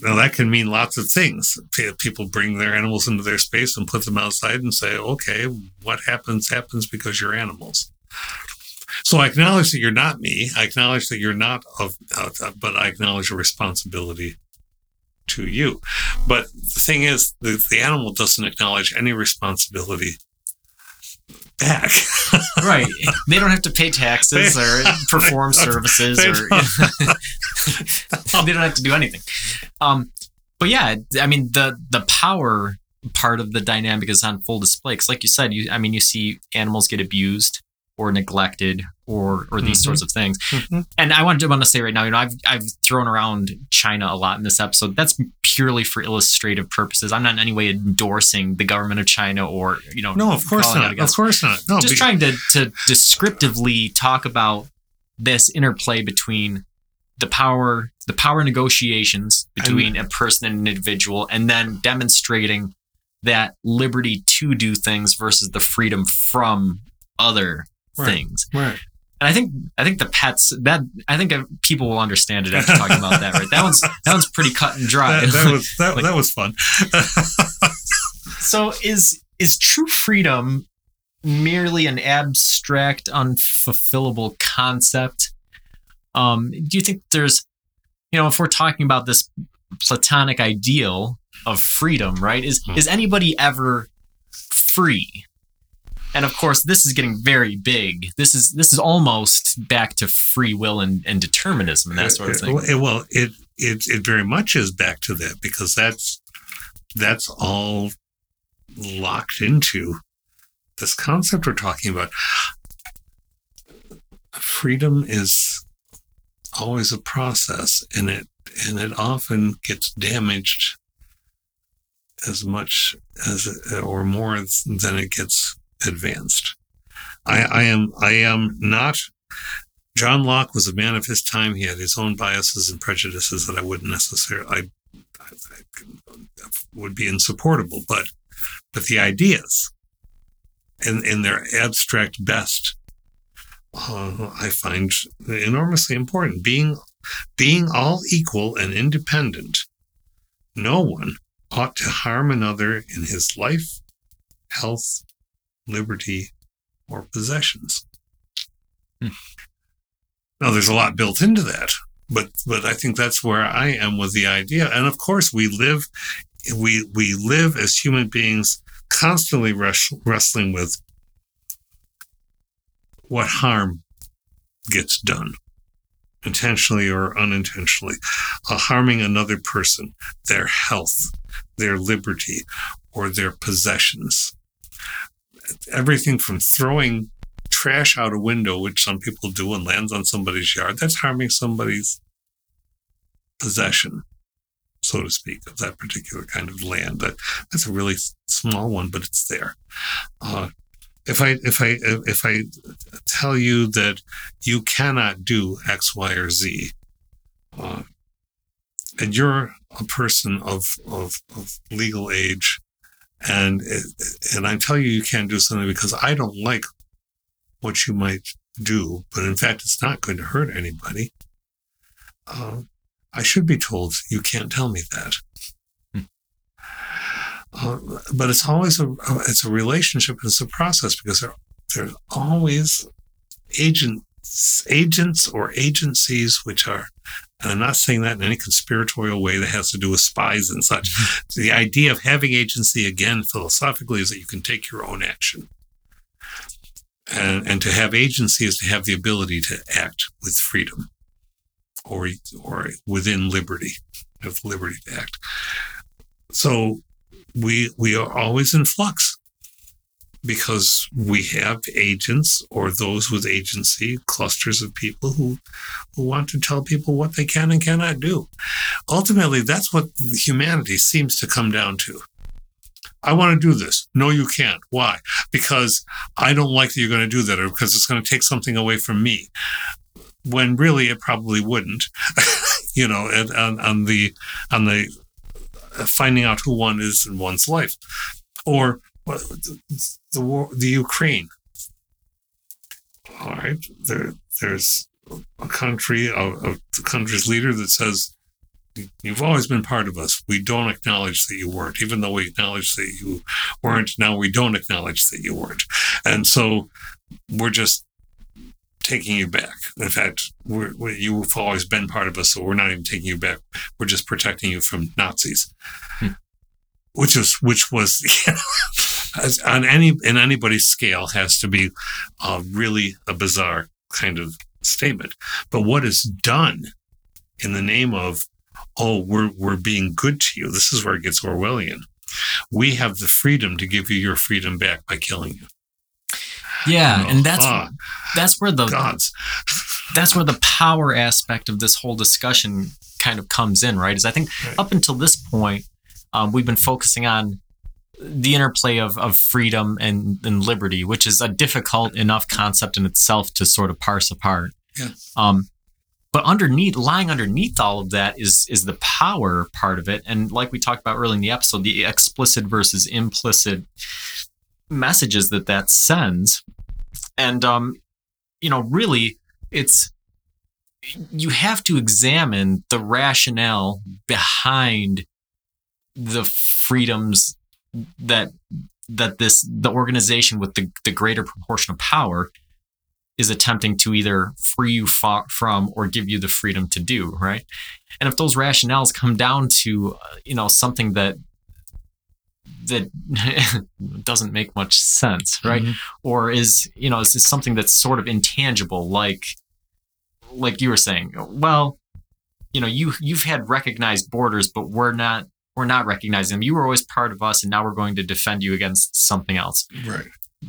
Now that can mean lots of things. People bring their animals into their space and put them outside and say, "Okay, what happens happens because you're animals." So I acknowledge that you're not me. I acknowledge that you're not of, uh, but I acknowledge a responsibility to you. But the thing is, the, the animal doesn't acknowledge any responsibility back. Right. they don't have to pay taxes or perform services or they don't have to do anything. Um, but yeah, I mean the the power part of the dynamic is on full display. Cause like you said, you I mean you see animals get abused or neglected or or these Mhm. sorts of things. Mhm. And I want to want to say right now, you know, I've I've thrown around China a lot in this episode. That's purely for illustrative purposes. I'm not in any way endorsing the government of China or you know No, of course not. Of course not. No, just be- trying to, to descriptively talk about this interplay between the power the power negotiations between a person and an individual and then demonstrating that liberty to do things versus the freedom from other Right. things right. and i think i think the pets that i think people will understand it after talking about that right that one's that one's pretty cut and dry That, that was that, Like- that was fun. So is is true freedom merely an abstract, unfulfillable concept? Um, do you think there's, you know, if we're talking about this platonic ideal of freedom, right? Is Hmm. is anybody ever free? And of course, this is getting very big. This is this is almost back to free will and, and determinism and that sort of thing. It- well, it, it it very much is back to that because that's that's all locked into this concept we're talking about. Freedom is always a process, and it and it often gets damaged as much as or more than it gets advanced. I, I am I am not John Locke was a man of his time. He had his own biases and prejudices that I wouldn't necessarily I, I, I would be insupportable. But but the ideas, in in their abstract best, uh, I find enormously important. Being being all equal and independent, no one ought to harm another in his life, health, liberty, or possessions. Now, there's a lot built into that, but but I think that's where I am with the idea. And of course, we live we we live as human beings constantly wrestling with what harm gets done intentionally or unintentionally, uh, harming another person, their health, their liberty, or their possessions. Everything from throwing trash out a window, which some people do and lands on somebody's yard, that's harming somebody's possession, so to speak, of that particular kind of land. That that's a really small one, but it's there. Uh, if I if I if I tell you that you cannot do X, Y, or Z, uh, and you're a person of, of of legal age, and and I tell you you can't do something because I don't like what you might do, but in fact it's not going to hurt anybody. Uh, I should be told you can't tell me that. Uh, but it's always a it's a relationship. It's a process because there there's always agents agents or agencies which are and I'm not saying that in any conspiratorial way that has to do with spies and such. Mm-hmm. the idea of having agency again philosophically is that you can take your own action. And, and to have agency is to have the ability to act with freedom or or within liberty, have liberty to act. So we we are always in flux because we have agents or those with agency, clusters of people who who want to tell people what they can and cannot do. Ultimately, that's what humanity seems to come down to. I want to do this. No, you can't. Why? Because I don't like that you're going to do that or because it's going to take something away from me. When really it probably wouldn't. you know, on, on the on the finding out who one is in one's life, or the, the war, the Ukraine. All right, there, there's a country, a, a country's leader that says, "You've always been part of us. We don't acknowledge that you weren't, even though we acknowledge that you weren't. Now we don't acknowledge that you weren't, and so we're just taking you back. In fact, we're, we, you've always been part of us, so we're not even taking you back. We're just protecting you from Nazis, hmm. which was which was on any in anybody's scale has to be uh, really a bizarre kind of statement. But what is done in the name of oh we're we're being good to you? This is where it gets Orwellian. We have the freedom to give you your freedom back by killing you. Yeah, and that's that's where the gods. that's where the power aspect of this whole discussion kind of comes in, right? Is I think right. up until this point, um, we've been focusing on the interplay of, of freedom and, and liberty, which is a difficult enough concept in itself to sort of parse apart. Yeah. Um, but underneath, lying underneath all of that is is the power part of it, and like we talked about early in the episode, the explicit versus implicit messages that that sends. And, um, you know, really, it's, you have to examine the rationale behind the freedoms that that this the organization with the, the greater proportion of power is attempting to either free you fa- from or give you the freedom to do right and if those rationales come down to uh, you know something that that doesn't make much sense, right? Mm-hmm. Or is you know is this something that's sort of intangible, like like you were saying? Well, you know, you you've had recognized borders, but we're not we're not recognizing them. You were always part of us, and now we're going to defend you against something else. Right.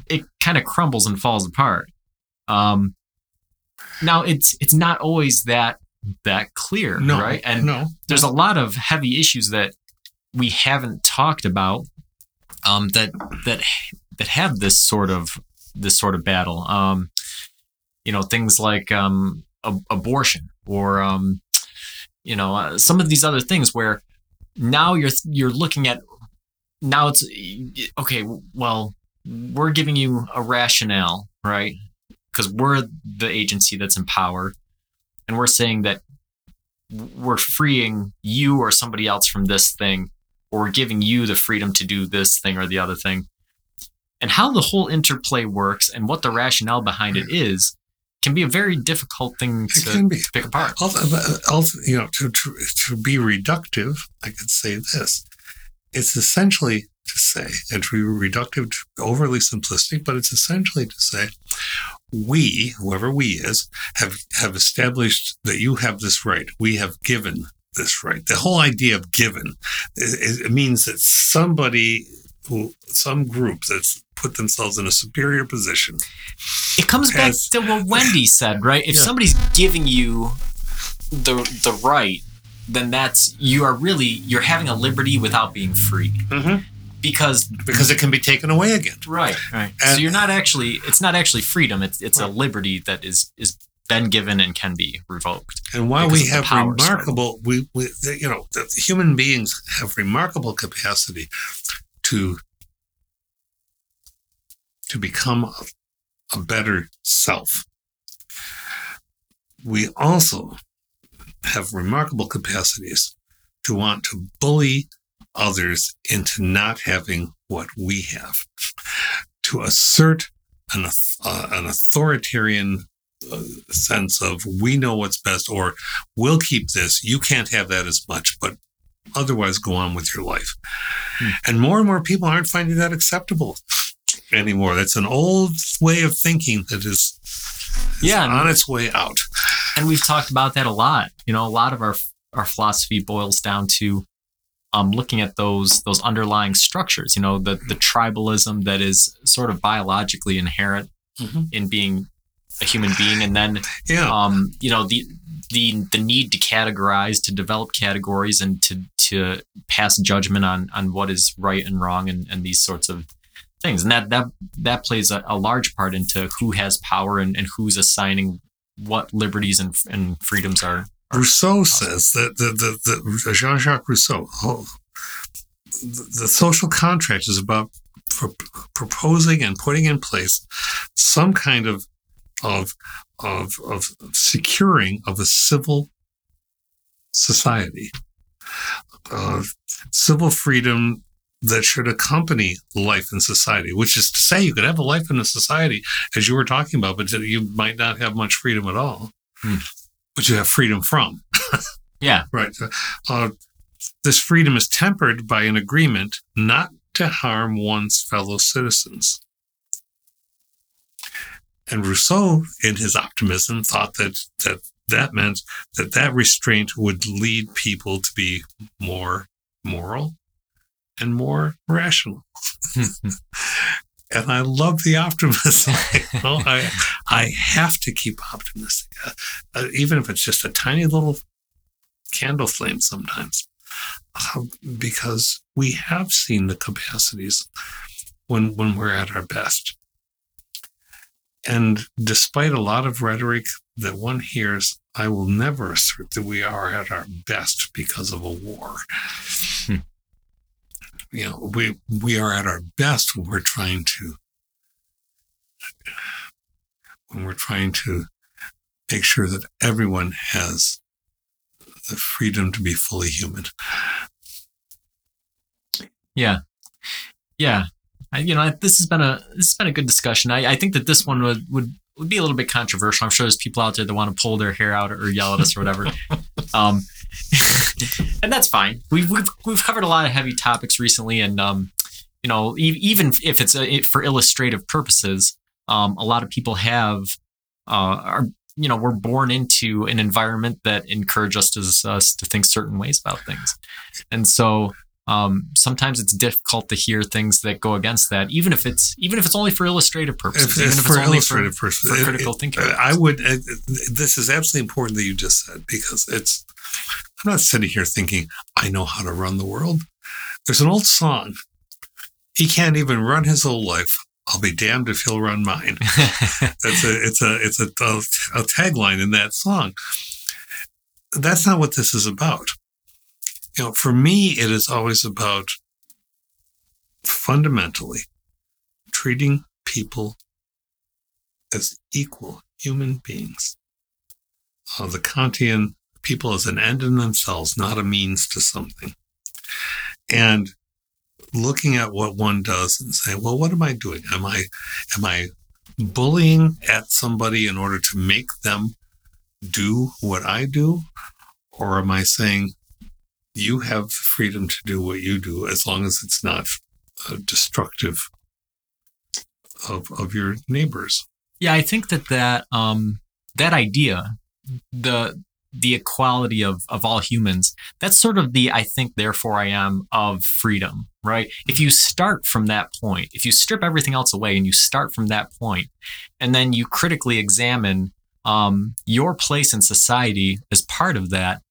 It kind of crumbles and falls apart. Um, now it's it's not always that that clear, no, right? And no, there's no. a lot of heavy issues that we haven't talked about um, that that that have this sort of this sort of battle. Um, you know, things like um, a- abortion or um, you know uh, some of these other things where now you're you're looking at now it's okay. Well, we're giving you a rationale, right? Because we're the agency that's in power, and we're saying that we're freeing you or somebody else from this thing or we're giving you the freedom to do this thing or the other thing. And how the whole interplay works and what the rationale behind it is, can be a very difficult thing It to, be. to pick apart. Also, uh, uh, also, you know, to, to, to be reductive, I could say this. It's essentially to say, and to be reductive, overly simplistic, but it's essentially to say, we, whoever we is, have, have established that you have this right. We have given this right. The whole idea of given, it, it means that somebody who, some group that's put themselves in a superior position It comes back to what Wendy said, right? If Yeah. somebody's giving you the the right, then that's you are really you're having a liberty without being free. Mhm. Because because it can be taken away again. right, right. And- so you're not actually it's not actually freedom. It's it's a liberty that is is been given and can be revoked. And while we have remarkable, we, we you know, the human beings have remarkable capacity to to become a, better self. We also have remarkable capacities to want to bully others into not having what we have, to assert an, uh, an authoritarian uh, sense of we know what's best or we'll keep this you can't have that as much but otherwise go on with your life Hmm. and more and more people aren't finding that acceptable anymore that's an old way of thinking that is, is Yeah, and- on its way out and we've talked about that a lot. You know, a lot of our our philosophy boils down to um, looking at those those underlying structures. You know, the the tribalism that is sort of biologically inherent Mhm. in being a human being, and then yeah um, you know the the the need to categorize, to develop categories, and to to pass judgment on on what is right and wrong, and, and these sorts of things, and that that that plays a, a large part into who has power and, and who's assigning what liberties and, and freedoms are. are Rousseau says that the, the, the Jean-Jacques Rousseau, oh, the, the social contract is about pro- proposing and putting in place some kind of of of of securing of a civil society, uh, civil freedom that should accompany life in society. Which is to say, you could have a life in a society as you were talking about, but you might not have much freedom at all. Hmm. But you have freedom from. yeah, Right. Uh, this freedom is tempered by an agreement not to harm one's fellow citizens. And Rousseau, in his optimism, thought that that, that meant that that restraint would lead people to be more moral and more rational. and I love the optimism. you know, I I have to keep optimistic, uh, uh, even if it's just a tiny little candle flame sometimes, uh, because we have seen the capacities when when we're at our best. And despite a lot of rhetoric that one hears, I will never assert that we are at our best because of a war. You know, we we are at our best when we're trying to when we're trying to make sure that everyone has the freedom to be fully human. yeah, yeah. I, you know, this has been a this has been a good discussion. I, I think that this one would, would would be a little bit controversial. I'm sure there's people out there that want to pull their hair out or yell at us or whatever. um, and that's fine. We've, we've we've covered a lot of heavy topics recently, and um, you know, e- even if it's a, for illustrative purposes, um, a lot of people have uh, are you know we're born into an environment that encourages us to think certain ways about things, and so um, sometimes it's difficult to hear things that go against that, even if it's even if it's only for illustrative purposes, If even if for it's only illustrative for, purposes, for critical it- thinking. I would. Uh, this is absolutely important that you just said because it's. I'm not sitting here thinking I know how to run the world. There's an old song. He can't even run his old life. I'll be damned if he'll run mine. It's a it's a it's a, a, a tagline in that song. That's not what this is about. You know, for me, it is always about fundamentally treating people as equal human beings. Uh, the Kantian people as an end in themselves, not a means to something. And looking at what one does and saying, well, what am I doing? Am I, am I bullying at somebody in order to make them do what I do? Or am I saying you have freedom to do what you do as long as it's not uh, destructive of, of your neighbors? Yeah, I think that that um, that idea, the the equality of of all humans, that's sort of the I think therefore I am of freedom, right? If you start from that point, if you strip everything else away and you start from that point, and then you critically examine um, your place in society as part of that,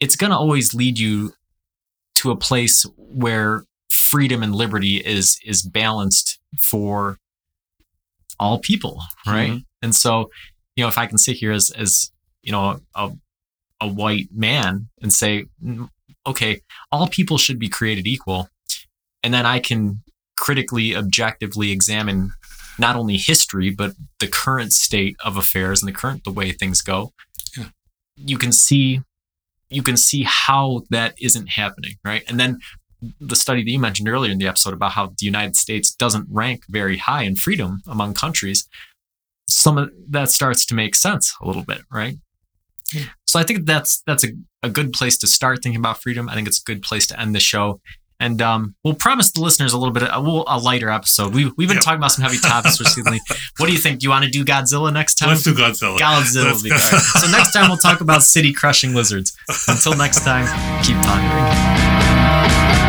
it's going to always lead you to a place where freedom and liberty is is balanced for all people, right? Mm-hmm. And so, you know, if I can sit here as as you know a a white man and say, mm, okay, all people should be created equal, and then I can critically, objectively examine not only history but the current state of affairs and the current the way things go. Yeah. You can see you can see how that isn't happening, right? And then the study that you mentioned earlier in the episode about how the United States doesn't rank very high in freedom among countries, some of that starts to make sense a little bit, right? Yeah. So I think that's that's a, a good place to start thinking about freedom. I think it's a good place to end the show. And um, we'll promise the listeners a little bit of a, a lighter episode. We, we've been yep. talking about some heavy topics recently. what do you think? Do you want to do Godzilla next time? Let's do Godzilla. Godzilla will be great. So next time we'll talk about city crushing lizards. Until next time, keep pondering.